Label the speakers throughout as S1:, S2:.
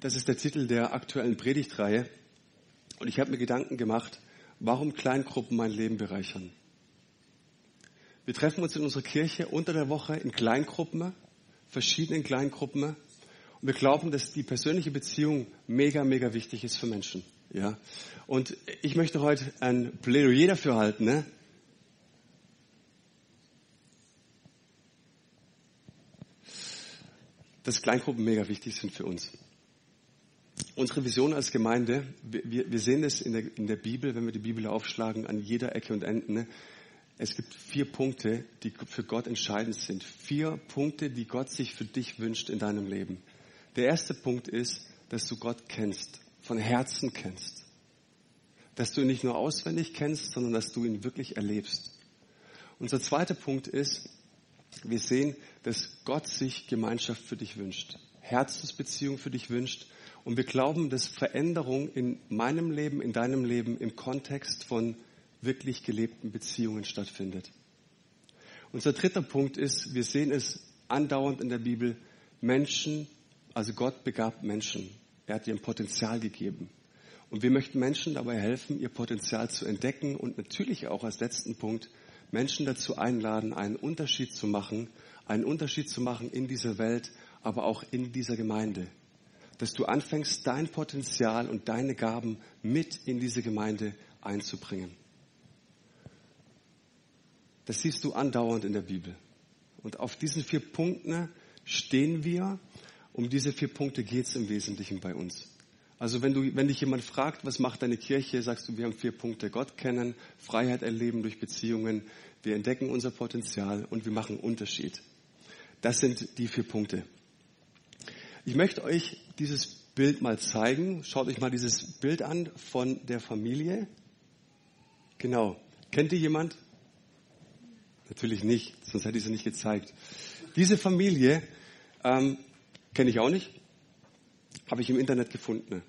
S1: das ist der Titel der aktuellen Predigtreihe. Und ich habe mir Gedanken gemacht, warum Kleingruppen mein Leben bereichern. Wir treffen uns in unserer Kirche unter der Woche in Kleingruppen, verschiedenen Kleingruppen. Und wir glauben, dass die persönliche Beziehung mega, mega wichtig ist für Menschen. Ja. Und ich möchte heute ein Plädoyer dafür halten, ne? dass Kleingruppen mega wichtig sind für uns. Unsere Vision als Gemeinde, wir, wir sehen es in der, in der, Bibel, wenn wir die Bibel aufschlagen, an jeder Ecke und Enden. Ne? Es gibt vier Punkte, die für Gott entscheidend sind. Vier Punkte, die Gott sich für dich wünscht in deinem Leben. Der erste Punkt ist, dass du Gott kennst, von Herzen kennst. Dass du ihn nicht nur auswendig kennst, sondern dass du ihn wirklich erlebst. Unser zweiter Punkt ist, wir sehen, dass Gott sich Gemeinschaft für dich wünscht, Herzensbeziehung für dich wünscht. Und wir glauben, dass Veränderung in meinem Leben, in deinem Leben im Kontext von wirklich gelebten Beziehungen stattfindet. Unser dritter Punkt ist, wir sehen es andauernd in der Bibel, Menschen, also Gott begab Menschen. Er hat ihr ein Potenzial gegeben. Und wir möchten Menschen dabei helfen, ihr Potenzial zu entdecken und natürlich auch als letzten Punkt Menschen dazu einladen, einen Unterschied zu machen, einen Unterschied zu machen in dieser Welt, aber auch in dieser Gemeinde. Dass du anfängst, dein Potenzial und deine Gaben mit in diese Gemeinde einzubringen. Das siehst du andauernd in der Bibel. Und auf diesen vier Punkten stehen wir. Um diese vier Punkte geht es im Wesentlichen bei uns. Also wenn, du, wenn dich jemand fragt, was macht deine Kirche, sagst du, wir haben vier Punkte. Gott kennen, Freiheit erleben durch Beziehungen, wir entdecken unser Potenzial und wir machen Unterschied. Das sind die vier Punkte. Ich möchte euch dieses Bild mal zeigen. Schaut euch mal dieses Bild an von der Familie. Genau. Kennt ihr jemand? Natürlich nicht, sonst hätte ich sie nicht gezeigt. Diese Familie ähm, kenne ich auch nicht, habe ich im Internet gefunden.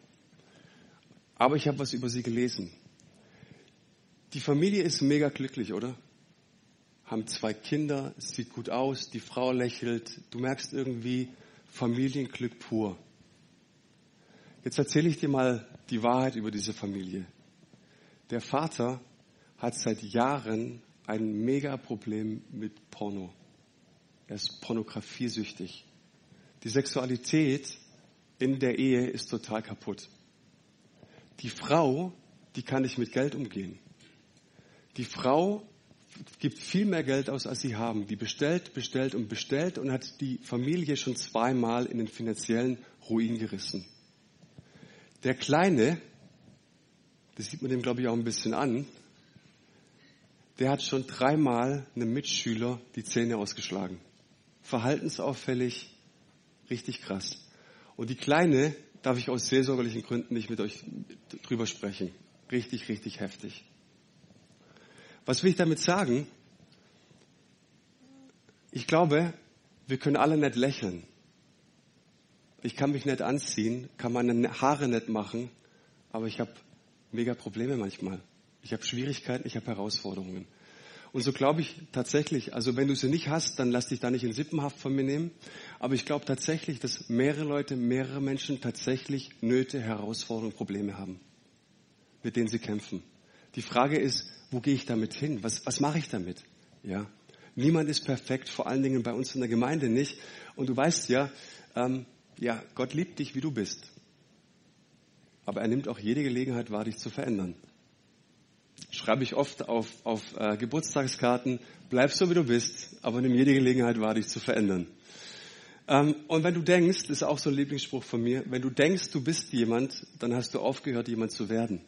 S1: Aber ich habe was über sie gelesen. Die Familie ist mega glücklich, oder? Haben zwei Kinder, sieht gut aus, die Frau lächelt. Du merkst irgendwie Familienglück pur. Jetzt erzähle ich dir mal die Wahrheit über diese Familie. Der Vater hat seit Jahren ein mega Problem mit Porno. Er ist pornografiesüchtig. Die Sexualität in der Ehe ist total kaputt. Die Frau, die kann nicht mit Geld umgehen. Die Frau gibt viel mehr Geld aus, als sie haben. Die bestellt, bestellt und bestellt und hat die Familie schon zweimal in den finanziellen Ruin gerissen. Der Kleine, das sieht man dem, glaube ich, auch ein bisschen an, der hat schon dreimal einem Mitschüler die Zähne ausgeschlagen. Verhaltensauffällig, richtig krass. Und die Kleine darf ich aus seelsorgerlichen Gründen nicht mit euch drüber sprechen. Richtig, richtig heftig. Was will ich damit sagen? Ich glaube, wir können alle nicht lächeln. Ich kann mich nicht anziehen, kann meine Haare nicht machen, aber ich habe mega Probleme manchmal. Ich habe Schwierigkeiten, ich habe Herausforderungen. Und so glaube ich tatsächlich, also wenn du sie nicht hast, dann lass dich da nicht in Sippenhaft von mir nehmen. Aber ich glaube tatsächlich, dass mehrere Leute, mehrere Menschen tatsächlich Nöte, Herausforderungen, Probleme haben, mit denen sie kämpfen. Die Frage ist, wo gehe ich damit hin? Was, was mache ich damit? Ja. Niemand ist perfekt, vor allen Dingen bei uns in der Gemeinde nicht. Und du weißt ja, ähm, ja, Gott liebt dich, wie du bist. Aber er nimmt auch jede Gelegenheit wahr, dich zu verändern schreibe ich oft auf, auf äh, Geburtstagskarten, bleib so wie du bist, aber nimm jede Gelegenheit wahr, dich zu verändern. Ähm, und wenn du denkst, ist auch so ein Lieblingsspruch von mir, wenn du denkst, du bist jemand, dann hast du aufgehört, jemand zu werden.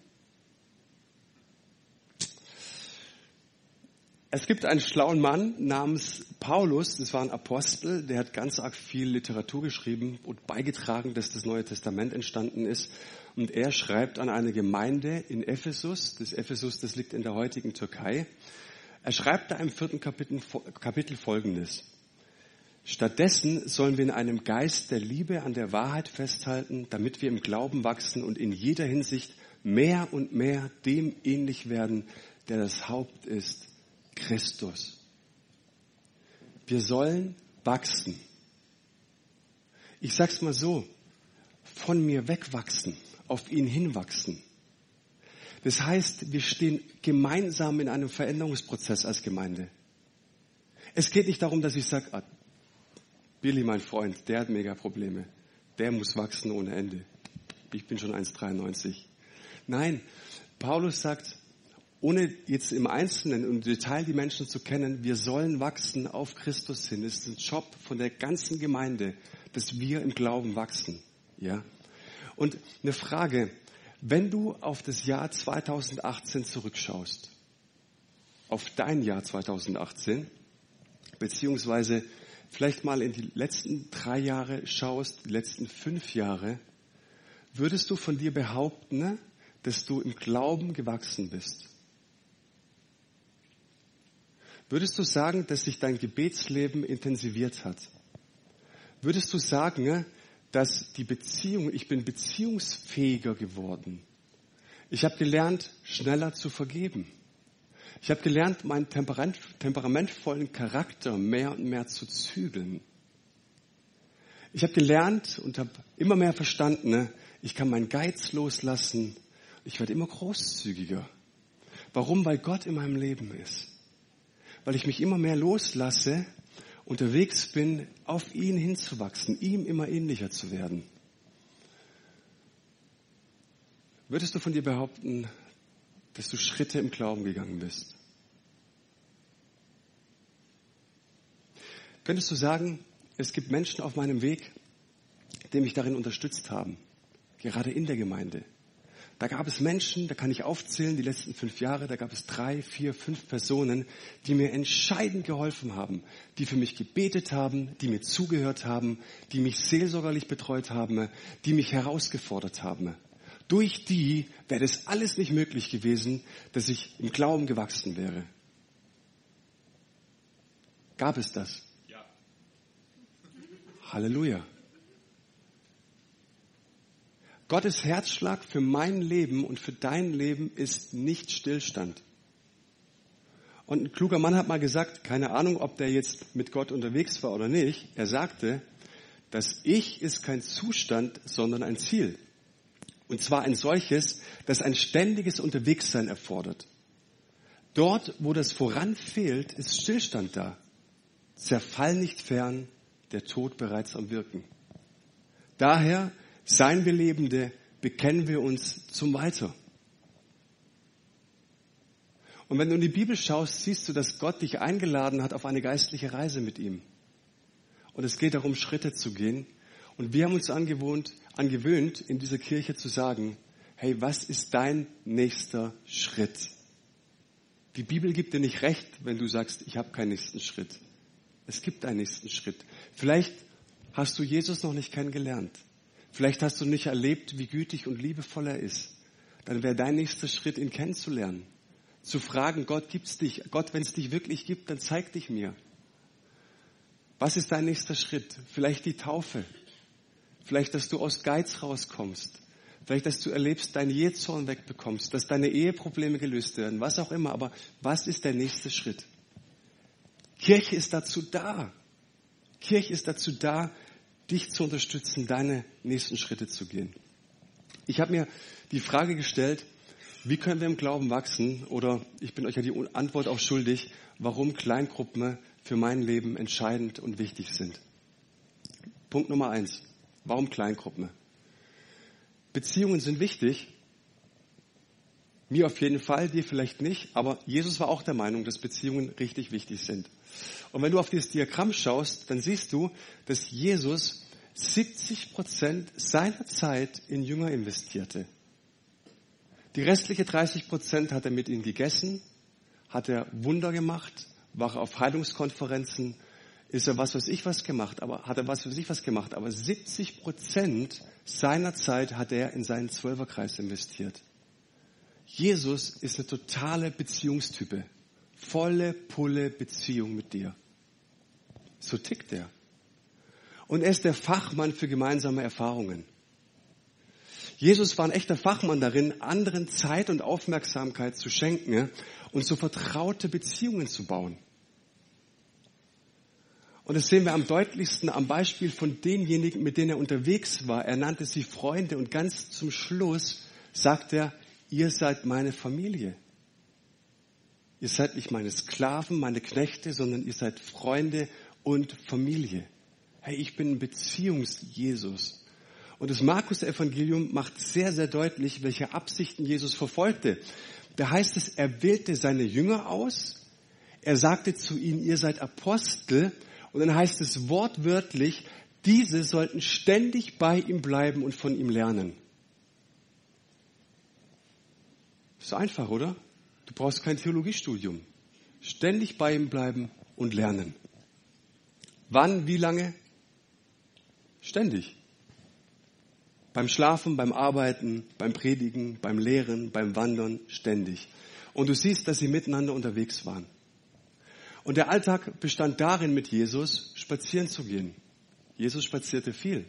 S1: Es gibt einen schlauen Mann namens Paulus, das war ein Apostel, der hat ganz arg viel Literatur geschrieben und beigetragen, dass das Neue Testament entstanden ist. Und er schreibt an eine Gemeinde in Ephesus, das Ephesus, das liegt in der heutigen Türkei. Er schreibt da im vierten Kapitel, Kapitel Folgendes. Stattdessen sollen wir in einem Geist der Liebe an der Wahrheit festhalten, damit wir im Glauben wachsen und in jeder Hinsicht mehr und mehr dem ähnlich werden, der das Haupt ist, Christus. Wir sollen wachsen. Ich sag's mal so. von mir wegwachsen, auf ihn hinwachsen. Das heißt, wir stehen gemeinsam in einem Veränderungsprozess als Gemeinde. Es geht nicht darum, dass ich sage, ah, Billy, mein Freund, der hat mega Probleme. Der muss wachsen ohne Ende. Ich bin schon 1,93. Nein, Paulus sagt, ohne jetzt im Einzelnen und im Detail die Menschen zu kennen, wir sollen wachsen auf Christus hin. Es ist ein Job von der ganzen Gemeinde, dass wir im Glauben wachsen. Ja? Und eine Frage, wenn du auf das Jahr 2018 zurückschaust, auf dein Jahr 2018, beziehungsweise vielleicht mal in die letzten drei Jahre schaust, die letzten fünf Jahre, würdest du von dir behaupten, dass du im Glauben gewachsen bist? Würdest du sagen, dass sich dein Gebetsleben intensiviert hat? Würdest du sagen, dass die Beziehung, ich bin beziehungsfähiger geworden. Ich habe gelernt, schneller zu vergeben. Ich habe gelernt, meinen Temperament, temperamentvollen Charakter mehr und mehr zu zügeln. Ich habe gelernt und habe immer mehr verstanden, ne, ich kann meinen Geiz loslassen. Ich werde immer großzügiger. Warum? Weil Gott in meinem Leben ist. Weil ich mich immer mehr loslasse unterwegs bin, auf ihn hinzuwachsen, ihm immer ähnlicher zu werden. Würdest du von dir behaupten, dass du Schritte im Glauben gegangen bist? Könntest du sagen, es gibt Menschen auf meinem Weg, die mich darin unterstützt haben, gerade in der Gemeinde, da gab es Menschen, da kann ich aufzählen, die letzten fünf Jahre, da gab es drei, vier, fünf Personen, die mir entscheidend geholfen haben, die für mich gebetet haben, die mir zugehört haben, die mich seelsorgerlich betreut haben, die mich herausgefordert haben. Durch die wäre das alles nicht möglich gewesen, dass ich im Glauben gewachsen wäre. Gab es das? Ja. Halleluja. Gottes Herzschlag für mein Leben und für dein Leben ist nicht Stillstand. Und ein kluger Mann hat mal gesagt, keine Ahnung, ob der jetzt mit Gott unterwegs war oder nicht, er sagte, das Ich ist kein Zustand, sondern ein Ziel. Und zwar ein solches, das ein ständiges Unterwegssein erfordert. Dort, wo das Voran fehlt, ist Stillstand da. Zerfall nicht fern, der Tod bereits am Wirken. Daher Seien wir Lebende, bekennen wir uns zum Weiter. Und wenn du in die Bibel schaust, siehst du, dass Gott dich eingeladen hat auf eine geistliche Reise mit ihm. Und es geht darum, Schritte zu gehen. Und wir haben uns angewohnt, angewöhnt, in dieser Kirche zu sagen, hey, was ist dein nächster Schritt? Die Bibel gibt dir nicht recht, wenn du sagst, ich habe keinen nächsten Schritt. Es gibt einen nächsten Schritt. Vielleicht hast du Jesus noch nicht kennengelernt. Vielleicht hast du nicht erlebt, wie gütig und liebevoll er ist. Dann wäre dein nächster Schritt, ihn kennenzulernen. Zu fragen, Gott gibt's dich? Gott, wenn es dich wirklich gibt, dann zeig dich mir. Was ist dein nächster Schritt? Vielleicht die Taufe. Vielleicht, dass du aus Geiz rauskommst. Vielleicht, dass du erlebst, deinen Jezorn wegbekommst, dass deine Eheprobleme gelöst werden, was auch immer. Aber was ist der nächste Schritt? Kirche ist dazu da. Kirche ist dazu da, dich zu unterstützen, deine nächsten Schritte zu gehen. Ich habe mir die Frage gestellt, wie können wir im Glauben wachsen? Oder ich bin euch ja die Antwort auch schuldig, warum Kleingruppen für mein Leben entscheidend und wichtig sind. Punkt Nummer eins. Warum Kleingruppen? Beziehungen sind wichtig. Mir auf jeden Fall, dir vielleicht nicht. Aber Jesus war auch der Meinung, dass Beziehungen richtig wichtig sind. Und wenn du auf dieses Diagramm schaust, dann siehst du, dass Jesus 70 Prozent seiner Zeit in Jünger investierte. Die restliche 30 Prozent hat er mit ihnen gegessen, hat er Wunder gemacht, war auf Heilungskonferenzen, ist er was weiß ich was gemacht, aber hat er was weiß ich was gemacht, aber 70 Prozent seiner Zeit hat er in seinen Zwölferkreis investiert. Jesus ist eine totale Beziehungstype. Volle Pulle Beziehung mit dir. So tickt er. Und er ist der Fachmann für gemeinsame Erfahrungen. Jesus war ein echter Fachmann darin, anderen Zeit und Aufmerksamkeit zu schenken und so vertraute Beziehungen zu bauen. Und das sehen wir am deutlichsten am Beispiel von denjenigen, mit denen er unterwegs war. Er nannte sie Freunde und ganz zum Schluss sagt er, ihr seid meine Familie. Ihr seid nicht meine Sklaven, meine Knechte, sondern ihr seid Freunde und Familie. Hey, ich bin ein Beziehungs-Jesus. Und das Markus-Evangelium macht sehr, sehr deutlich, welche Absichten Jesus verfolgte. Da heißt es, er wählte seine Jünger aus. Er sagte zu ihnen, ihr seid Apostel und dann heißt es wortwörtlich, diese sollten ständig bei ihm bleiben und von ihm lernen. Ist einfach, oder? Du brauchst kein Theologiestudium. Ständig bei ihm bleiben und lernen. Wann, wie lange? Ständig. Beim Schlafen, beim Arbeiten, beim Predigen, beim Lehren, beim Wandern, ständig. Und du siehst, dass sie miteinander unterwegs waren. Und der Alltag bestand darin, mit Jesus spazieren zu gehen. Jesus spazierte viel.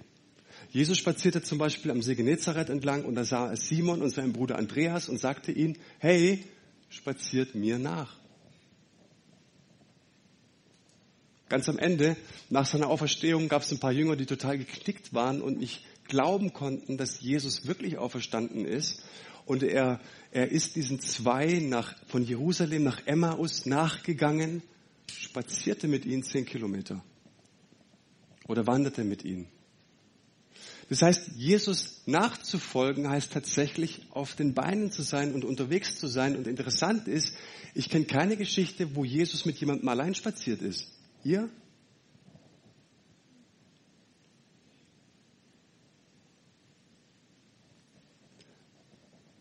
S1: Jesus spazierte zum Beispiel am See Genezareth entlang und da sah er Simon und seinen Bruder Andreas und sagte ihnen, hey, spaziert mir nach. Ganz am Ende, nach seiner Auferstehung, gab es ein paar Jünger, die total geknickt waren und nicht glauben konnten, dass Jesus wirklich auferstanden ist. Und er, er ist diesen zwei nach, von Jerusalem nach Emmaus nachgegangen spazierte mit ihnen zehn Kilometer oder wanderte mit ihnen. Das heißt, Jesus nachzufolgen heißt tatsächlich auf den Beinen zu sein und unterwegs zu sein. Und interessant ist, ich kenne keine Geschichte, wo Jesus mit jemandem allein spaziert ist. Ihr?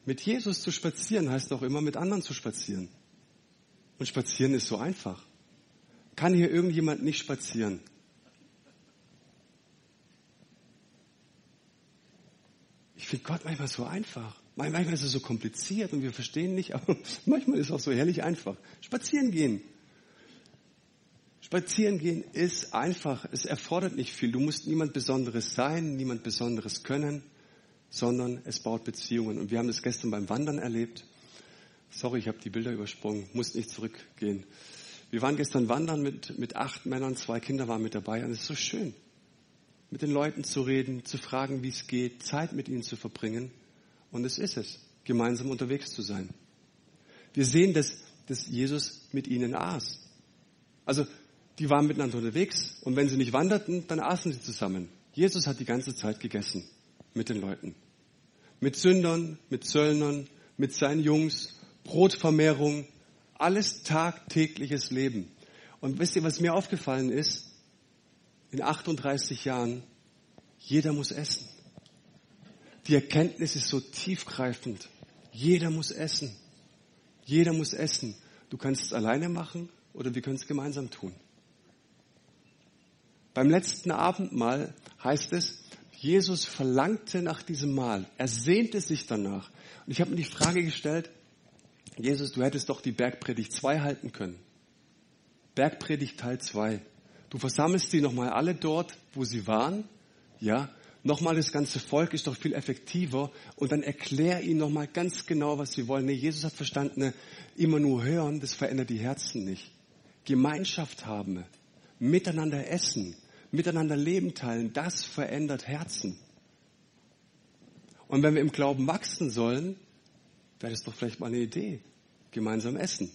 S1: Mit Jesus zu spazieren heißt auch immer mit anderen zu spazieren. Und spazieren ist so einfach. Kann hier irgendjemand nicht spazieren? Finde Gott manchmal so einfach. Manchmal ist es so kompliziert und wir verstehen nicht, aber manchmal ist es auch so herrlich einfach. Spazieren gehen. Spazieren gehen ist einfach. Es erfordert nicht viel. Du musst niemand Besonderes sein, niemand Besonderes können, sondern es baut Beziehungen. Und wir haben das gestern beim Wandern erlebt. Sorry, ich habe die Bilder übersprungen, muss nicht zurückgehen. Wir waren gestern wandern mit, mit acht Männern, zwei Kinder waren mit dabei und es ist so schön, mit den Leuten zu reden, zu fragen, wie es geht, Zeit mit ihnen zu verbringen. Und es ist es, gemeinsam unterwegs zu sein. Wir sehen, dass, dass Jesus mit ihnen aß. Also, die waren miteinander unterwegs und wenn sie nicht wanderten, dann aßen sie zusammen. Jesus hat die ganze Zeit gegessen mit den Leuten. Mit Sündern, mit Zöllnern, mit seinen Jungs, Brotvermehrung, alles tagtägliches Leben. Und wisst ihr, was mir aufgefallen ist? In 38 Jahren, jeder muss essen. Die Erkenntnis ist so tiefgreifend. Jeder muss essen. Jeder muss essen. Du kannst es alleine machen oder wir können es gemeinsam tun. Beim letzten Abendmahl heißt es, Jesus verlangte nach diesem Mahl. Er sehnte sich danach. Und ich habe mir die Frage gestellt, Jesus, du hättest doch die Bergpredigt 2 halten können. Bergpredigt Teil 2. Du versammelst sie nochmal alle dort, wo sie waren. Ja, nochmal das ganze Volk ist doch viel effektiver und dann erklär ihnen nochmal ganz genau, was sie wollen. Nee, Jesus hat verstanden, ne, immer nur hören, das verändert die Herzen nicht. Gemeinschaft haben, miteinander essen, miteinander Leben teilen, das verändert Herzen. Und wenn wir im Glauben wachsen sollen, wäre das doch vielleicht mal eine Idee. Gemeinsam essen.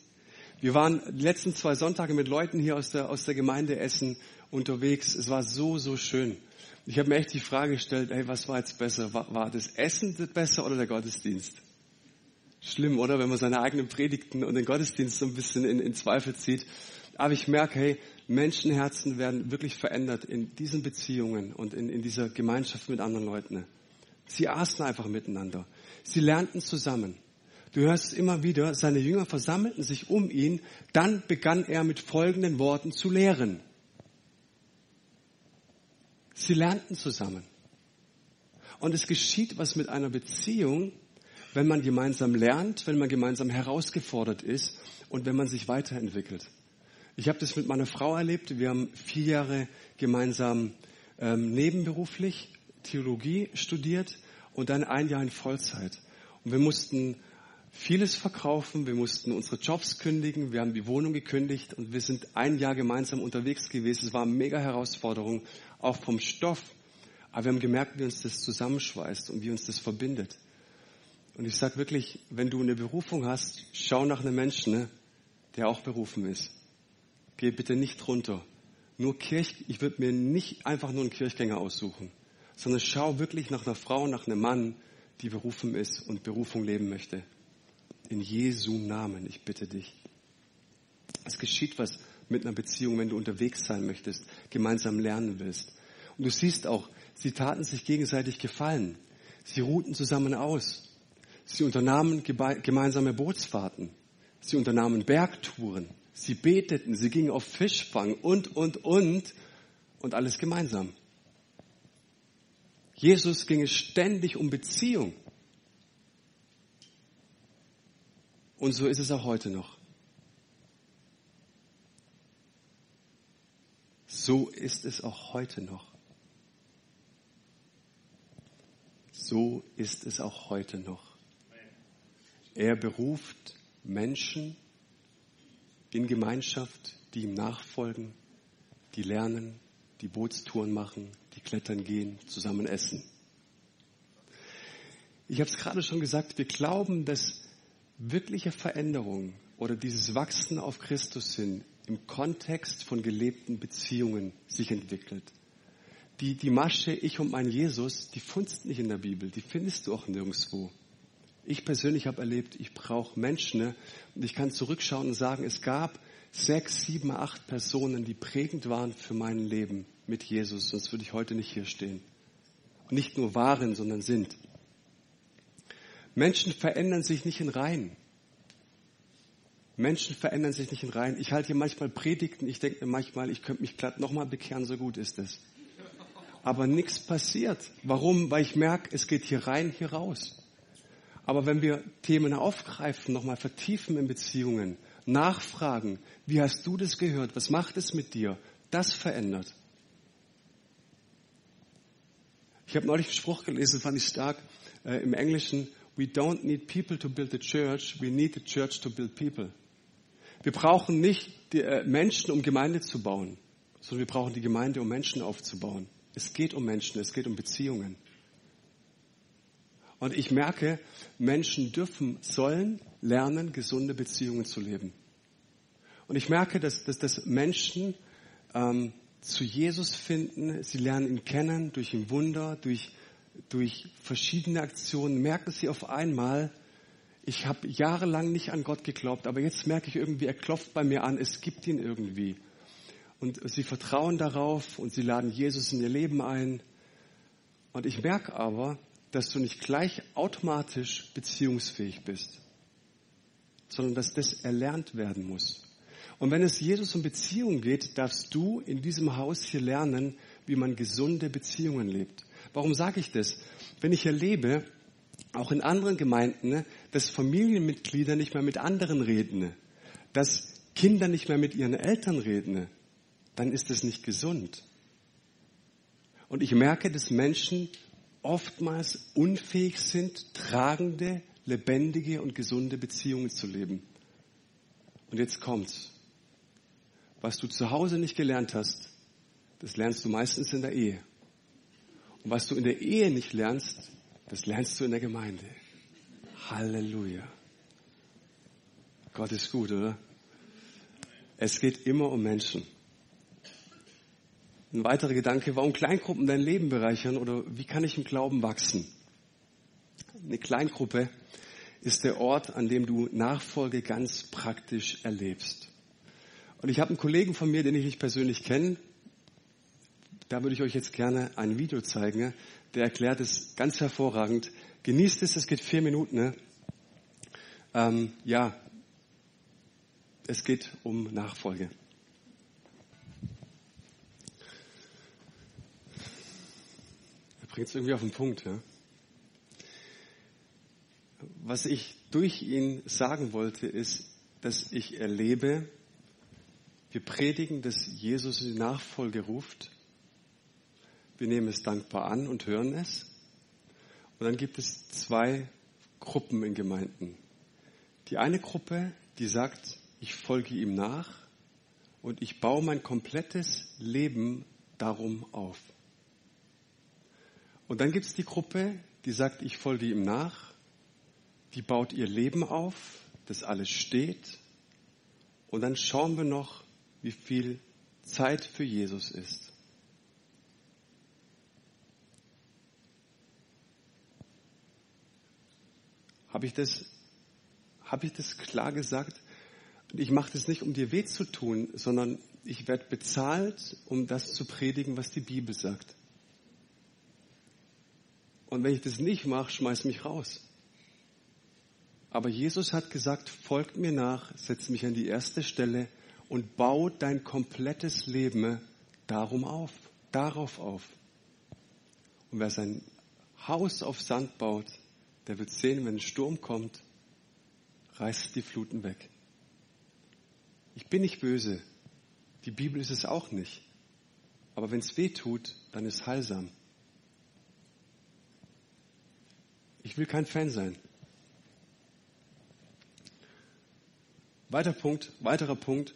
S1: Wir waren die letzten zwei Sonntage mit Leuten hier aus der, aus der Gemeinde Essen unterwegs. Es war so, so schön. Ich habe mir echt die Frage gestellt, hey, was war jetzt besser? War, war das Essen besser oder der Gottesdienst? Schlimm, oder? Wenn man seine eigenen Predigten und den Gottesdienst so ein bisschen in, in Zweifel zieht. Aber ich merke, hey, Menschenherzen werden wirklich verändert in diesen Beziehungen und in, in dieser Gemeinschaft mit anderen Leuten. Sie aßen einfach miteinander. Sie lernten zusammen. Du hörst es immer wieder, seine Jünger versammelten sich um ihn, dann begann er mit folgenden Worten zu lehren. Sie lernten zusammen. Und es geschieht was mit einer Beziehung, wenn man gemeinsam lernt, wenn man gemeinsam herausgefordert ist und wenn man sich weiterentwickelt. Ich habe das mit meiner Frau erlebt. Wir haben vier Jahre gemeinsam ähm, nebenberuflich Theologie studiert und dann ein Jahr in Vollzeit. Und wir mussten vieles verkaufen, wir mussten unsere Jobs kündigen, wir haben die Wohnung gekündigt und wir sind ein Jahr gemeinsam unterwegs gewesen. Es war eine mega Herausforderung, auch vom Stoff. Aber wir haben gemerkt, wie uns das zusammenschweißt und wie uns das verbindet. Und ich sage wirklich, wenn du eine Berufung hast, schau nach einem Menschen, ne, der auch berufen ist. Geh bitte nicht runter. Nur Kirch, ich würde mir nicht einfach nur einen Kirchgänger aussuchen, sondern schau wirklich nach einer Frau, nach einem Mann, die berufen ist und Berufung leben möchte. In Jesu Namen, ich bitte dich. Es geschieht was mit einer Beziehung, wenn du unterwegs sein möchtest, gemeinsam lernen willst. Und du siehst auch, sie taten sich gegenseitig Gefallen. Sie ruhten zusammen aus. Sie unternahmen gemeinsame Bootsfahrten. Sie unternahmen Bergtouren. Sie beteten, sie gingen auf Fischfang und, und, und. Und alles gemeinsam. Jesus ging es ständig um Beziehung. Und so ist es auch heute noch. So ist es auch heute noch. So ist es auch heute noch. Er beruft Menschen in Gemeinschaft, die ihm nachfolgen, die lernen, die Bootstouren machen, die klettern gehen, zusammen essen. Ich habe es gerade schon gesagt, wir glauben, dass wirkliche Veränderung oder dieses Wachsen auf Christus hin im Kontext von gelebten Beziehungen sich entwickelt. Die, die Masche Ich und mein Jesus, die fundst nicht in der Bibel, die findest du auch nirgendwo. Ich persönlich habe erlebt, ich brauche Menschen ne? und ich kann zurückschauen und sagen, es gab sechs, sieben, acht Personen, die prägend waren für mein Leben mit Jesus, sonst würde ich heute nicht hier stehen. Und nicht nur waren, sondern sind. Menschen verändern sich nicht in Reihen. Menschen verändern sich nicht in Reihen. Ich halte hier manchmal Predigten, ich denke mir manchmal, ich könnte mich glatt nochmal bekehren, so gut ist es. Aber nichts passiert. Warum? Weil ich merke, es geht hier rein, hier raus. Aber wenn wir Themen aufgreifen, nochmal vertiefen in Beziehungen, nachfragen, wie hast du das gehört, was macht es mit dir, das verändert. Ich habe neulich einen Spruch gelesen, fand ich stark, äh, im Englischen, we don't need people to build a church, we need the church to build people. Wir brauchen nicht die, äh, Menschen, um Gemeinde zu bauen, sondern wir brauchen die Gemeinde, um Menschen aufzubauen. Es geht um Menschen, es geht um Beziehungen. Und ich merke, Menschen dürfen, sollen lernen, gesunde Beziehungen zu leben. Und ich merke, dass, dass, dass Menschen ähm, zu Jesus finden, sie lernen ihn kennen durch ein Wunder, durch, durch verschiedene Aktionen, merken sie auf einmal, ich habe jahrelang nicht an Gott geglaubt, aber jetzt merke ich irgendwie, er klopft bei mir an, es gibt ihn irgendwie. Und sie vertrauen darauf und sie laden Jesus in ihr Leben ein. Und ich merke aber, dass du nicht gleich automatisch beziehungsfähig bist, sondern dass das erlernt werden muss. Und wenn es Jesus um Beziehungen geht, darfst du in diesem Haus hier lernen, wie man gesunde Beziehungen lebt. Warum sage ich das? Wenn ich erlebe, auch in anderen Gemeinden, dass Familienmitglieder nicht mehr mit anderen reden, dass Kinder nicht mehr mit ihren Eltern reden, dann ist das nicht gesund. Und ich merke, dass Menschen oftmals unfähig sind, tragende, lebendige und gesunde Beziehungen zu leben. Und jetzt kommt's. Was du zu Hause nicht gelernt hast, das lernst du meistens in der Ehe. Und was du in der Ehe nicht lernst, das lernst du in der Gemeinde. Halleluja. Gott ist gut, oder? Es geht immer um Menschen. Ein weiterer Gedanke, warum Kleingruppen dein Leben bereichern oder wie kann ich im Glauben wachsen? Eine Kleingruppe ist der Ort, an dem du Nachfolge ganz praktisch erlebst. Und ich habe einen Kollegen von mir, den ich nicht persönlich kenne. Da würde ich euch jetzt gerne ein Video zeigen. Der erklärt es ganz hervorragend. Genießt es, es geht vier Minuten. Ne? Ähm, ja, es geht um Nachfolge. bringt es irgendwie auf den Punkt. Ja? Was ich durch ihn sagen wollte, ist, dass ich erlebe, wir predigen, dass Jesus in die Nachfolge ruft. Wir nehmen es dankbar an und hören es. Und dann gibt es zwei Gruppen in Gemeinden. Die eine Gruppe, die sagt, ich folge ihm nach und ich baue mein komplettes Leben darum auf. Und dann gibt es die Gruppe, die sagt, ich folge ihm nach, die baut ihr Leben auf, das alles steht. Und dann schauen wir noch, wie viel Zeit für Jesus ist. Habe ich das, habe ich das klar gesagt? Ich mache das nicht, um dir weh zu tun, sondern ich werde bezahlt, um das zu predigen, was die Bibel sagt. Und wenn ich das nicht mache, schmeiß mich raus. Aber Jesus hat gesagt, folgt mir nach, setz mich an die erste Stelle und bau dein komplettes Leben darum auf, darauf auf. Und wer sein Haus auf Sand baut, der wird sehen, wenn ein Sturm kommt, reißt die Fluten weg. Ich bin nicht böse. Die Bibel ist es auch nicht. Aber wenn es weh tut, dann ist heilsam. Ich will kein Fan sein. Weiter Punkt, weiterer Punkt.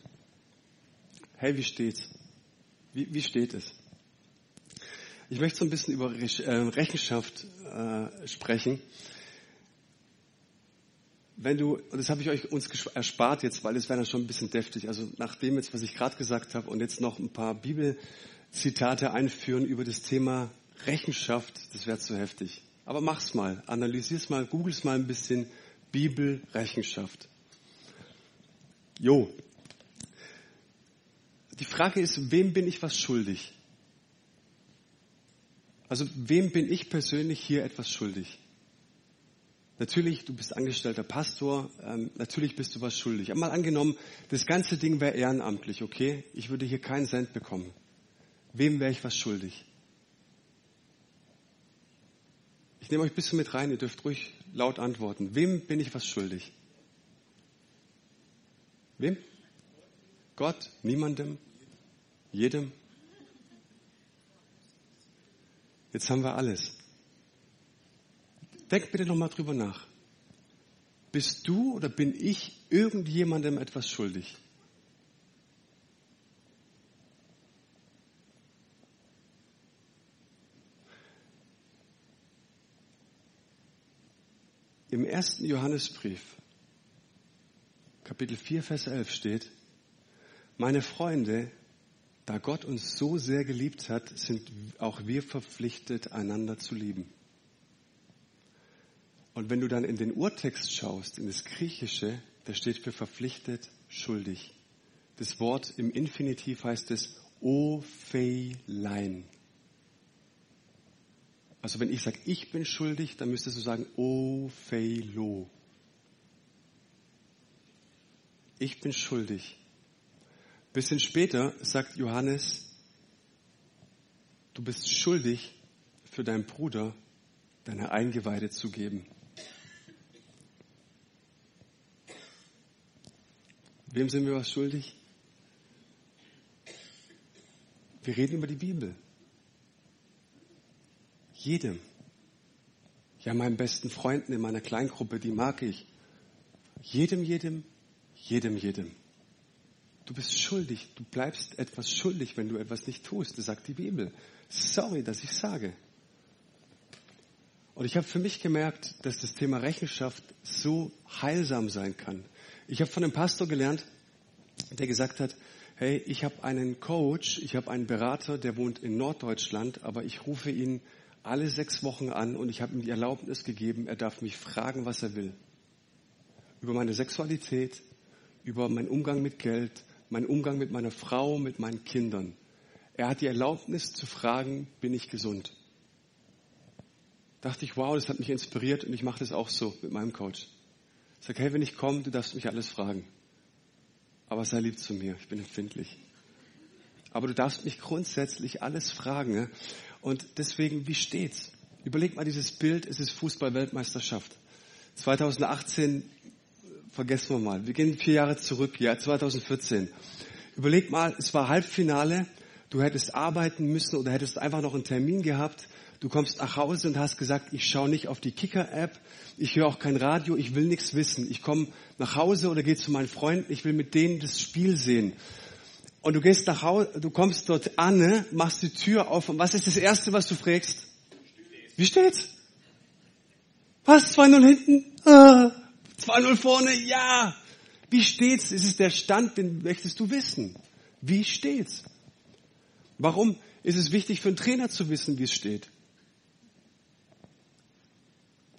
S1: Hey, wie steht's? Wie, wie steht es? Ich möchte so ein bisschen über äh, Rechenschaft äh, sprechen. Wenn du, und das habe ich euch uns erspart jetzt, weil es wäre dann schon ein bisschen deftig. Also nach dem jetzt, was ich gerade gesagt habe und jetzt noch ein paar Bibelzitate einführen über das Thema Rechenschaft, das wäre zu heftig. Aber mach's mal, analysier's mal, googles mal ein bisschen Bibel, Rechenschaft. Jo. Die Frage ist, wem bin ich was schuldig? Also wem bin ich persönlich hier etwas schuldig? Natürlich, du bist angestellter Pastor, ähm, natürlich bist du was schuldig. Aber mal angenommen, das ganze Ding wäre ehrenamtlich, okay? Ich würde hier keinen Cent bekommen. Wem wäre ich was schuldig? Ich nehme euch ein bisschen mit rein, ihr dürft ruhig laut antworten. Wem bin ich was schuldig? Wem? Gott? Niemandem? Jedem? Jetzt haben wir alles. Denk bitte nochmal drüber nach. Bist du oder bin ich irgendjemandem etwas schuldig? Im ersten Johannesbrief Kapitel 4, Vers 11 steht, meine Freunde, da Gott uns so sehr geliebt hat, sind auch wir verpflichtet, einander zu lieben. Und wenn du dann in den Urtext schaust, in das Griechische, da steht für verpflichtet, schuldig. Das Wort im Infinitiv heißt es opheilein. Also wenn ich sage, ich bin schuldig, dann müsstest du sagen opheilo. ich bin schuldig. Bisschen später sagt Johannes, du bist schuldig für deinen Bruder deine Eingeweide zu geben. Wem sind wir was schuldig? Wir reden über die Bibel. Jedem. Ja, meinen besten Freunden in meiner Kleingruppe, die mag ich. Jedem, jedem, jedem, jedem. Du bist schuldig. Du bleibst etwas schuldig, wenn du etwas nicht tust. Das sagt die Bibel. Sorry, dass ich sage. Und ich habe für mich gemerkt, dass das Thema Rechenschaft so heilsam sein kann. Ich habe von einem Pastor gelernt, der gesagt hat, hey, ich habe einen Coach, ich habe einen Berater, der wohnt in Norddeutschland, aber ich rufe ihn alle sechs Wochen an und ich habe ihm die Erlaubnis gegeben, er darf mich fragen, was er will. Über meine Sexualität, über meinen Umgang mit Geld, meinen Umgang mit meiner Frau, mit meinen Kindern. Er hat die Erlaubnis zu fragen, bin ich gesund? Dachte ich, wow, das hat mich inspiriert und ich mache das auch so mit meinem Coach. Sage, hey, wenn ich komme, du darfst mich alles fragen. Aber sei lieb zu mir, ich bin empfindlich. Aber du darfst mich grundsätzlich alles fragen. Und deswegen, wie steht's? Überleg mal dieses Bild, es ist Fußball-Weltmeisterschaft. 2018 vergessen wir mal. Wir gehen vier Jahre zurück, Jahr 2014. Überleg mal, es war Halbfinale, du hättest arbeiten müssen oder hättest einfach noch einen Termin gehabt. Du kommst nach Hause und hast gesagt, ich schaue nicht auf die Kicker-App, ich höre auch kein Radio, ich will nichts wissen. Ich komme nach Hause oder gehe zu meinen Freunden, ich will mit denen das Spiel sehen. Und du gehst nach Hause, du kommst dort an, ne, machst die Tür auf und was ist das Erste, was du fragst? Wie steht's? Was? 2-0 hinten? Ah, 2-0 vorne? Ja. Wie steht's? Es ist der Stand, den möchtest du wissen. Wie steht's? Warum ist es wichtig für einen Trainer zu wissen, wie es steht?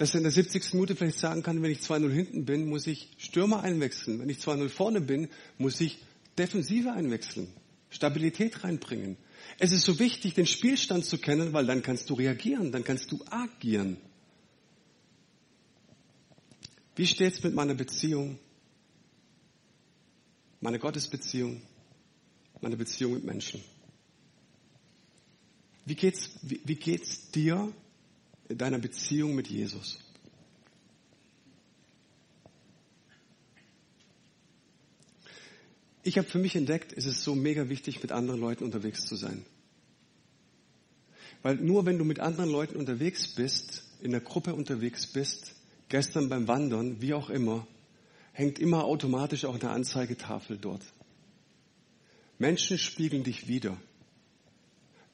S1: Dass er in der 70. Minute vielleicht sagen kann, wenn ich 2-0 hinten bin, muss ich Stürmer einwechseln. Wenn ich 2-0 vorne bin, muss ich Defensive einwechseln. Stabilität reinbringen. Es ist so wichtig, den Spielstand zu kennen, weil dann kannst du reagieren, dann kannst du agieren. Wie steht's mit meiner Beziehung? Meine Gottesbeziehung? Meine Beziehung mit Menschen? Wie geht's, wie, wie geht's dir in deiner Beziehung mit Jesus? Ich habe für mich entdeckt, es ist so mega wichtig, mit anderen Leuten unterwegs zu sein. Weil nur wenn du mit anderen Leuten unterwegs bist, in der Gruppe unterwegs bist, gestern beim Wandern, wie auch immer, hängt immer automatisch auch eine Anzeigetafel dort. Menschen spiegeln dich wieder.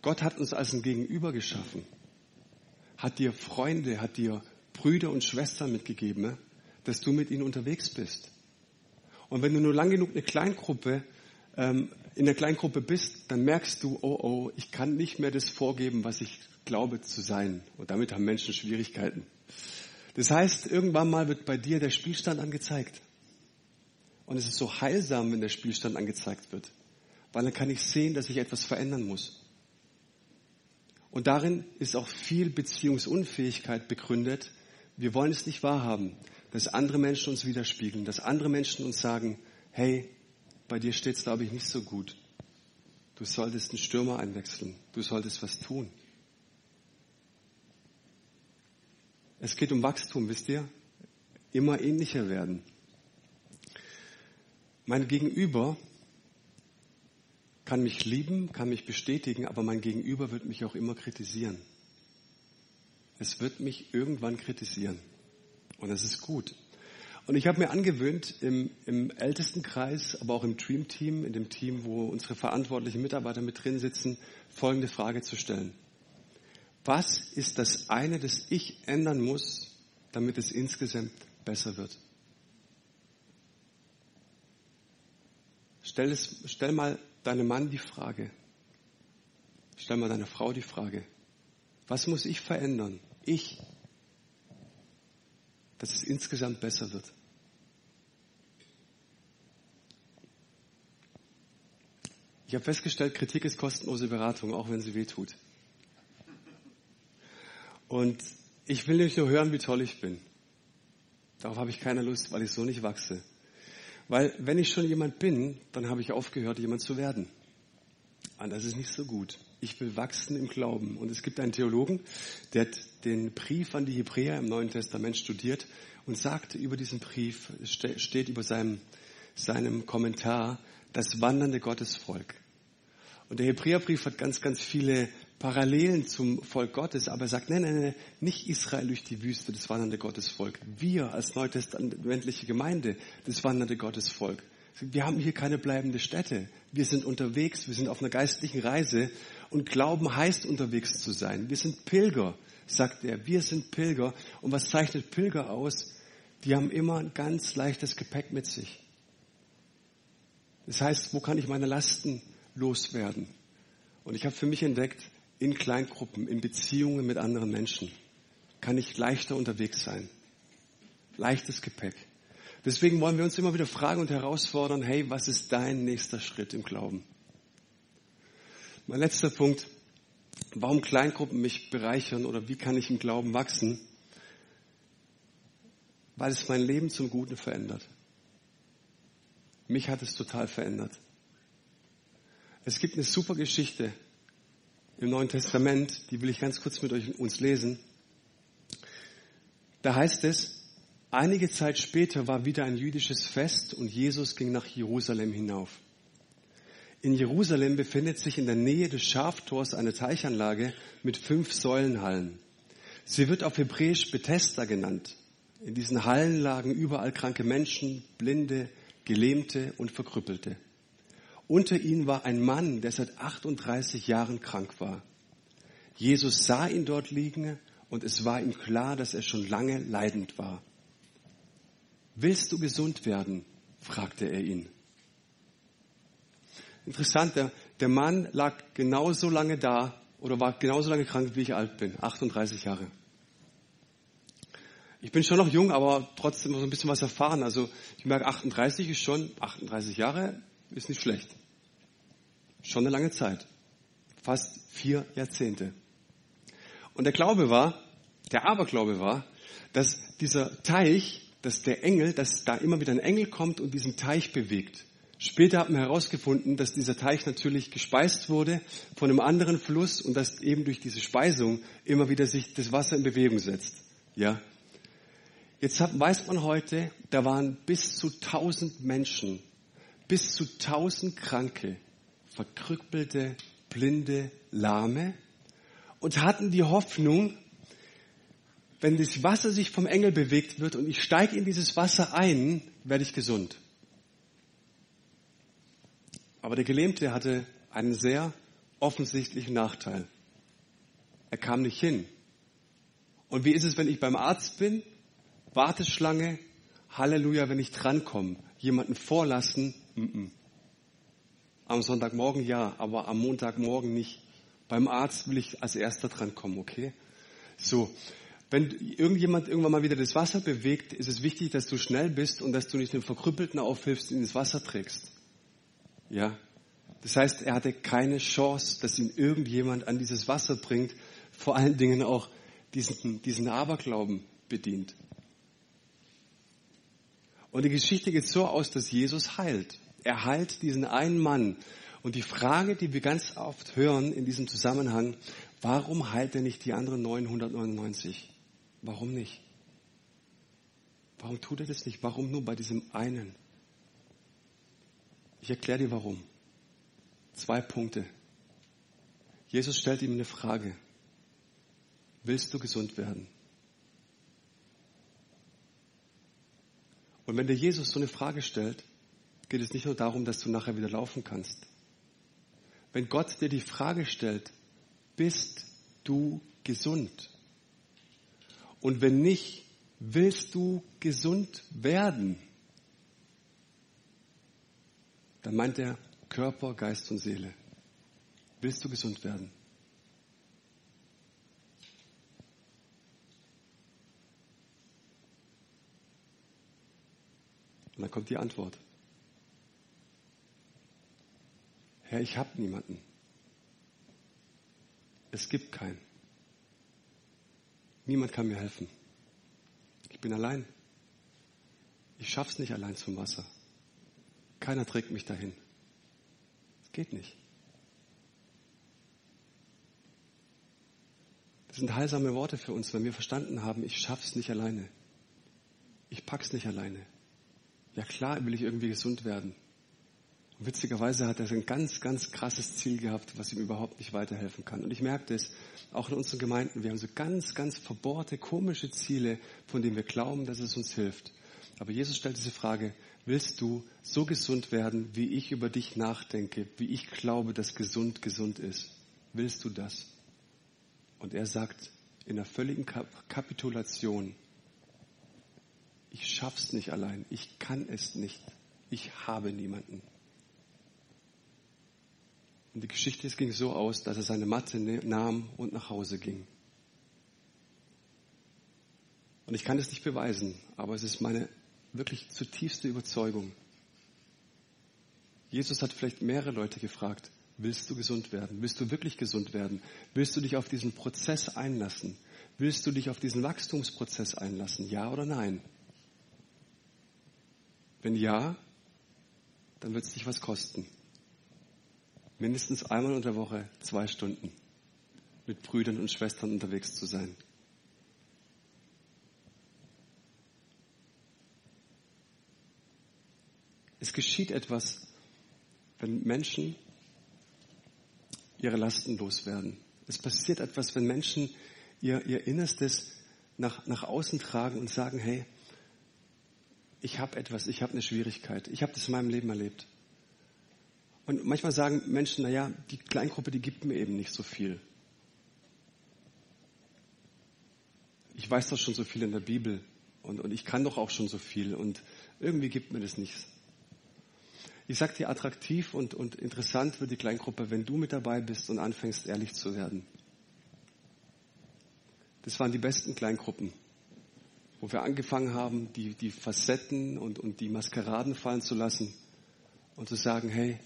S1: Gott hat uns als ein Gegenüber geschaffen, hat dir Freunde, hat dir Brüder und Schwestern mitgegeben, dass du mit ihnen unterwegs bist. Und wenn du nur lang genug eine Kleingruppe, ähm, in der Kleingruppe bist, dann merkst du, oh oh, ich kann nicht mehr das vorgeben, was ich glaube zu sein. Und damit haben Menschen Schwierigkeiten. Das heißt, irgendwann mal wird bei dir der Spielstand angezeigt. Und es ist so heilsam, wenn der Spielstand angezeigt wird. Weil dann kann ich sehen, dass ich etwas verändern muss. Und darin ist auch viel Beziehungsunfähigkeit begründet. Wir wollen es nicht wahrhaben dass andere Menschen uns widerspiegeln, dass andere Menschen uns sagen, hey, bei dir steht es, glaube ich, nicht so gut. Du solltest einen Stürmer einwechseln. Du solltest was tun. Es geht um Wachstum, wisst ihr? Immer ähnlicher werden. Mein Gegenüber kann mich lieben, kann mich bestätigen, aber mein Gegenüber wird mich auch immer kritisieren. Es wird mich irgendwann kritisieren. Und das ist gut. Und ich habe mir angewöhnt, im, im Ältestenkreis, aber auch im Dream Team, in dem Team, wo unsere verantwortlichen Mitarbeiter mit drin sitzen, folgende Frage zu stellen. Was ist das eine, das ich ändern muss, damit es insgesamt besser wird? Stell, es, stell mal deinem Mann die Frage. Stell mal deiner Frau die Frage. Was muss ich verändern? Ich, dass es insgesamt besser wird. Ich habe festgestellt, Kritik ist kostenlose Beratung, auch wenn sie weh tut. Und ich will nicht nur hören, wie toll ich bin. Darauf habe ich keine Lust, weil ich so nicht wachse. Weil wenn ich schon jemand bin, dann habe ich aufgehört, jemand zu werden. Und das ist nicht so gut. Ich will wachsen im Glauben. Und es gibt einen Theologen, der hat den Brief an die Hebräer im Neuen Testament studiert und sagte über diesen Brief, steht über seinem, seinem Kommentar, das wandernde Gottesvolk. Und der Hebräerbrief hat ganz, ganz viele Parallelen zum Volk Gottes, aber er sagt, nein, nein, nein, nicht Israel durch die Wüste, das wandernde Gottesvolk. Wir als neutestamentliche Gemeinde, das wandernde Gottesvolk. Wir haben hier keine bleibende Stätte. Wir sind unterwegs, wir sind auf einer geistlichen Reise und Glauben heißt unterwegs zu sein. Wir sind Pilger sagt er, wir sind Pilger. Und was zeichnet Pilger aus? Die haben immer ein ganz leichtes Gepäck mit sich. Das heißt, wo kann ich meine Lasten loswerden? Und ich habe für mich entdeckt, in Kleingruppen, in Beziehungen mit anderen Menschen, kann ich leichter unterwegs sein. Leichtes Gepäck. Deswegen wollen wir uns immer wieder fragen und herausfordern, hey, was ist dein nächster Schritt im Glauben? Mein letzter Punkt, warum Kleingruppen mich bereichern oder wie kann ich im Glauben wachsen? Weil es mein Leben zum Guten verändert. Mich hat es total verändert. Es gibt eine super Geschichte im Neuen Testament, die will ich ganz kurz mit euch uns lesen. Da heißt es, einige Zeit später war wieder ein jüdisches Fest und Jesus ging nach Jerusalem hinauf. In Jerusalem befindet sich in der Nähe des Schaftors eine Teichanlage mit fünf Säulenhallen. Sie wird auf Hebräisch Bethesda genannt. In diesen Hallen lagen überall kranke Menschen, Blinde, Gelähmte und Verkrüppelte. Unter ihnen war ein Mann, der seit 38 Jahren krank war. Jesus sah ihn dort liegen und es war ihm klar, dass er schon lange leidend war. Willst du gesund werden? fragte er ihn. Interessant, der, der Mann lag genauso lange da oder war genauso lange krank, wie ich alt bin, 38 Jahre. Ich bin schon noch jung, aber trotzdem so ein bisschen was erfahren. Also ich merke, 38 ist schon, 38 Jahre ist nicht schlecht. Schon eine lange Zeit. Fast vier Jahrzehnte. Und der Glaube war, der Aberglaube war, dass dieser Teich, dass der Engel, dass da immer wieder ein Engel kommt und diesen Teich bewegt. Später hat man herausgefunden, dass dieser Teich natürlich gespeist wurde von einem anderen Fluss und dass eben durch diese Speisung immer wieder sich das Wasser in Bewegung setzt. Ja. Jetzt hat, weiß man heute, da waren bis zu tausend Menschen, bis zu tausend Kranke, Verkrüppelte, Blinde, Lahme und hatten die Hoffnung, wenn das Wasser sich vom Engel bewegt wird und ich steige in dieses Wasser ein, werde ich gesund. Aber der Gelähmte hatte einen sehr offensichtlichen Nachteil. Er kam nicht hin. Und wie ist es, wenn ich beim Arzt bin? Warteschlange, Halleluja, wenn ich drankomme. Jemanden vorlassen, mm -mm. am Sonntagmorgen ja, aber am Montagmorgen nicht. Beim Arzt will ich als erster drankommen, okay? So. Wenn irgendjemand irgendwann mal wieder das Wasser bewegt, ist es wichtig, dass du schnell bist und dass du nicht den Verkrüppelten aufhilfst, in das Wasser trägst. Ja. Das heißt, er hatte keine Chance, dass ihn irgendjemand an dieses Wasser bringt, vor allen Dingen auch diesen, diesen Aberglauben bedient. Und die Geschichte geht so aus, dass Jesus heilt. Er heilt diesen einen Mann. Und die Frage, die wir ganz oft hören in diesem Zusammenhang, warum heilt er nicht die anderen 999? Warum nicht? Warum tut er das nicht? Warum nur bei diesem einen? Ich erkläre dir warum. Zwei Punkte. Jesus stellt ihm eine Frage. Willst du gesund werden? Und wenn dir Jesus so eine Frage stellt, geht es nicht nur darum, dass du nachher wieder laufen kannst. Wenn Gott dir die Frage stellt, bist du gesund? Und wenn nicht, willst du gesund werden? Dann meint er Körper, Geist und Seele. Willst du gesund werden? Und dann kommt die Antwort. Herr, ich habe niemanden. Es gibt keinen. Niemand kann mir helfen. Ich bin allein. Ich schaff's nicht allein zum Wasser. Keiner trägt mich dahin. Es geht nicht. Das sind heilsame Worte für uns, wenn wir verstanden haben, ich schaff's nicht alleine. Ich pack's nicht alleine. Ja klar will ich irgendwie gesund werden. Und witzigerweise hat er ein ganz, ganz krasses Ziel gehabt, was ihm überhaupt nicht weiterhelfen kann. Und ich merke das auch in unseren Gemeinden. Wir haben so ganz, ganz verbohrte, komische Ziele, von denen wir glauben, dass es uns hilft. Aber Jesus stellt diese Frage, willst du so gesund werden, wie ich über dich nachdenke, wie ich glaube, dass gesund gesund ist? Willst du das? Und er sagt in einer völligen Kapitulation, ich schaff's nicht allein, ich kann es nicht, ich habe niemanden. Und die Geschichte ging so aus, dass er seine Matte ne-, nahm und nach Hause ging. Und ich kann es nicht beweisen, aber es ist meine wirklich zutiefste Überzeugung. Jesus hat vielleicht mehrere Leute gefragt, willst du gesund werden? Willst du wirklich gesund werden? Willst du dich auf diesen Prozess einlassen? Willst du dich auf diesen Wachstumsprozess einlassen? Ja oder nein? Wenn ja, dann wird es dich was kosten. Mindestens einmal in der Woche zwei Stunden mit Brüdern und Schwestern unterwegs zu sein. Es geschieht etwas, wenn Menschen ihre Lasten loswerden. Es passiert etwas, wenn Menschen ihr, ihr Innerstes nach, nach außen tragen und sagen, hey, ich habe etwas, ich habe eine Schwierigkeit, ich habe das in meinem Leben erlebt. Und manchmal sagen Menschen, naja, die Kleingruppe, die gibt mir eben nicht so viel. Ich weiß doch schon so viel in der Bibel und, und ich kann doch auch schon so viel und irgendwie gibt mir das nichts. Ich sag dir, attraktiv und, und interessant wird die Kleingruppe, wenn du mit dabei bist und anfängst, ehrlich zu werden. Das waren die besten Kleingruppen, wo wir angefangen haben, die, die Facetten und, und die Maskeraden fallen zu lassen und zu sagen, hey,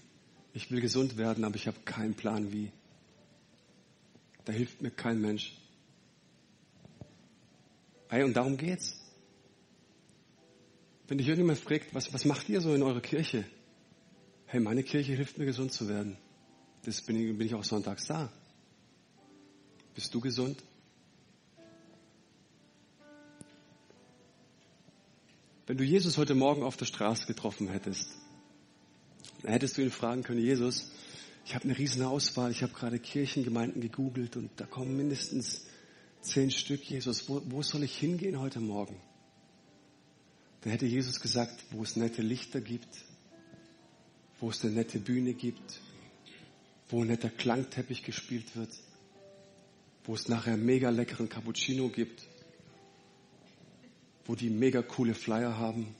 S1: ich will gesund werden, aber ich habe keinen Plan wie. Da hilft mir kein Mensch. Hey, und darum geht's. Wenn dich irgendjemand fragt, was, was macht ihr so in eurer Kirche? hey, meine Kirche hilft mir gesund zu werden. Das bin ich, bin ich auch sonntags da. Bist du gesund? Wenn du Jesus heute Morgen auf der Straße getroffen hättest, dann hättest du ihn fragen können, Jesus, ich habe eine riesen Auswahl, ich habe gerade Kirchengemeinden gegoogelt und da kommen mindestens zehn Stück, Jesus, wo, wo soll ich hingehen heute Morgen? Dann hätte Jesus gesagt, wo es nette Lichter gibt, wo es eine nette Bühne gibt, wo ein netter Klangteppich gespielt wird, wo es nachher mega leckeren Cappuccino gibt, wo die mega coole Flyer haben,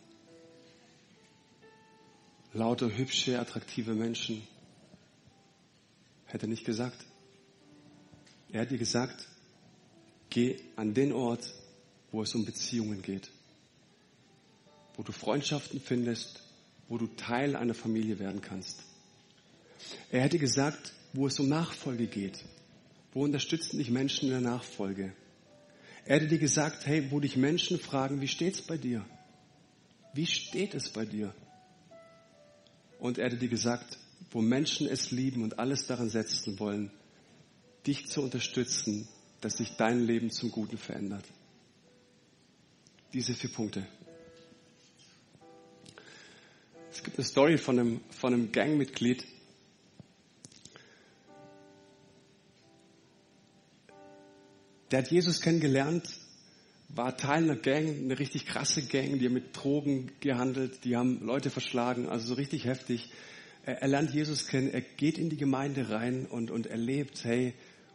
S1: lauter, hübsche, attraktive Menschen. Hätte er nicht gesagt. Er hat dir gesagt, geh an den Ort, wo es um Beziehungen geht, wo du Freundschaften findest, wo du Teil einer Familie werden kannst. Er hätte gesagt, wo es um Nachfolge geht. Wo unterstützen dich Menschen in der Nachfolge? Er hätte dir gesagt, hey, wo dich Menschen fragen, wie steht's bei dir? Wie steht es bei dir? Und er hätte dir gesagt, wo Menschen es lieben und alles daran setzen wollen, dich zu unterstützen, dass sich dein Leben zum Guten verändert. Diese vier Punkte. Es gibt eine Story von einem, von einem Gangmitglied. Der hat Jesus kennengelernt, war Teil einer Gang, eine richtig krasse Gang, die mit Drogen gehandelt, die haben Leute verschlagen, also so richtig heftig. Er, er lernt Jesus kennen, er geht in die Gemeinde rein und, und erlebt, hey,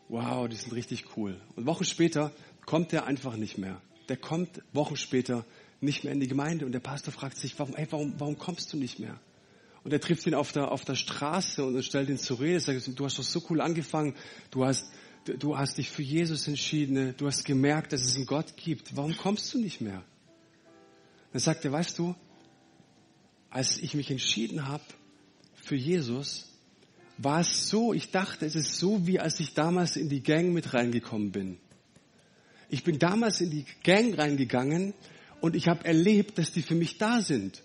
S1: wow, die sind richtig cool. Und Wochen später kommt er einfach nicht mehr. Der kommt Wochen später nicht mehr in die Gemeinde. Und der Pastor fragt sich, warum, ey, warum, warum kommst du nicht mehr? Und er trifft ihn auf der, auf der Straße und stellt ihn zur Rede. Sagt, du hast doch so cool angefangen. Du hast, du hast dich für Jesus entschieden. Du hast gemerkt, dass es einen Gott gibt. Warum kommst du nicht mehr? Dann sagt er, weißt du, als ich mich entschieden habe für Jesus, war es so, ich dachte, es ist so, wie als ich damals in die Gang mit reingekommen bin. Ich bin damals in die Gang reingegangen und ich habe erlebt, dass die für mich da sind.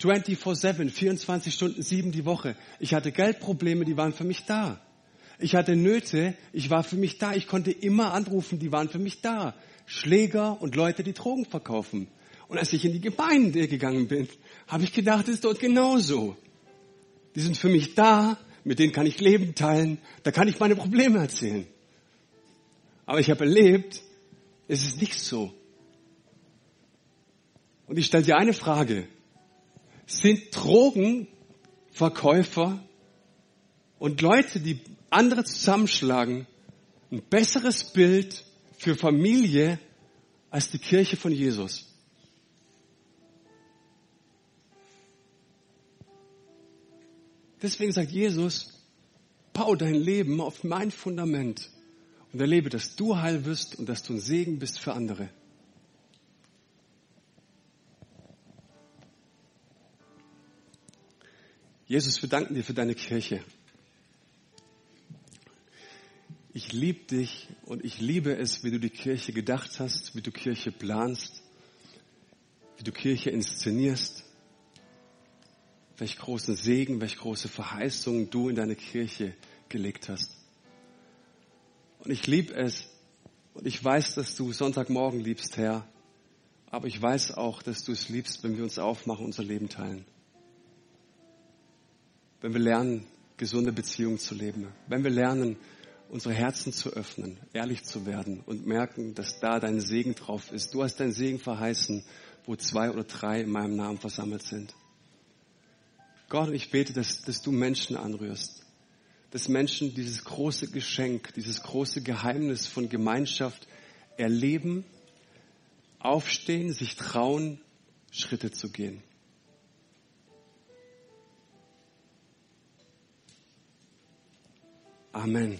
S1: 24-7, 24 Stunden, sieben die Woche. Ich hatte Geldprobleme, die waren für mich da. Ich hatte Nöte, ich war für mich da. Ich konnte immer anrufen, die waren für mich da. Schläger und Leute, die Drogen verkaufen. Und als ich in die Gemeinde gegangen bin, habe ich gedacht, es ist dort genauso. Die sind für mich da, mit denen kann ich Leben teilen, da kann ich meine Probleme erzählen. Aber ich habe erlebt, es ist nicht so. Und ich stelle dir eine Frage. Sind Drogenverkäufer und Leute, die andere zusammenschlagen, ein besseres Bild für Familie als die Kirche von Jesus? Deswegen sagt Jesus, bau dein Leben auf mein Fundament und erlebe, dass du heil wirst und dass du ein Segen bist für andere. Jesus, wir danken dir für deine Kirche. Ich liebe dich und ich liebe es, wie du die Kirche gedacht hast, wie du Kirche planst, wie du Kirche inszenierst, welch großen Segen, welch große Verheißungen du in deine Kirche gelegt hast. Und ich liebe es und ich weiß, dass du Sonntagmorgen liebst, Herr, aber ich weiß auch, dass du es liebst, wenn wir uns aufmachen, unser Leben teilen wenn wir lernen, gesunde Beziehungen zu leben. Wenn wir lernen, unsere Herzen zu öffnen, ehrlich zu werden und merken, dass da dein Segen drauf ist. Du hast dein Segen verheißen, wo zwei oder drei in meinem Namen versammelt sind. Gott, ich bete, dass, dass du Menschen anrührst, dass Menschen dieses große Geschenk, dieses große Geheimnis von Gemeinschaft erleben, aufstehen, sich trauen, Schritte zu gehen. Amen.